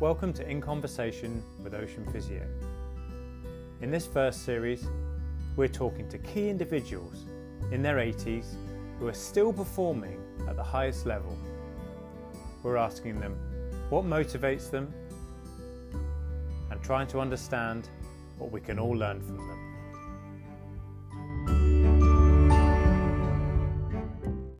Welcome to In Conversation with Ocean Physio. In this first series, we're talking to key individuals in their 80s who are still performing at the highest level. We're asking them what motivates them and trying to understand what we can all learn from them.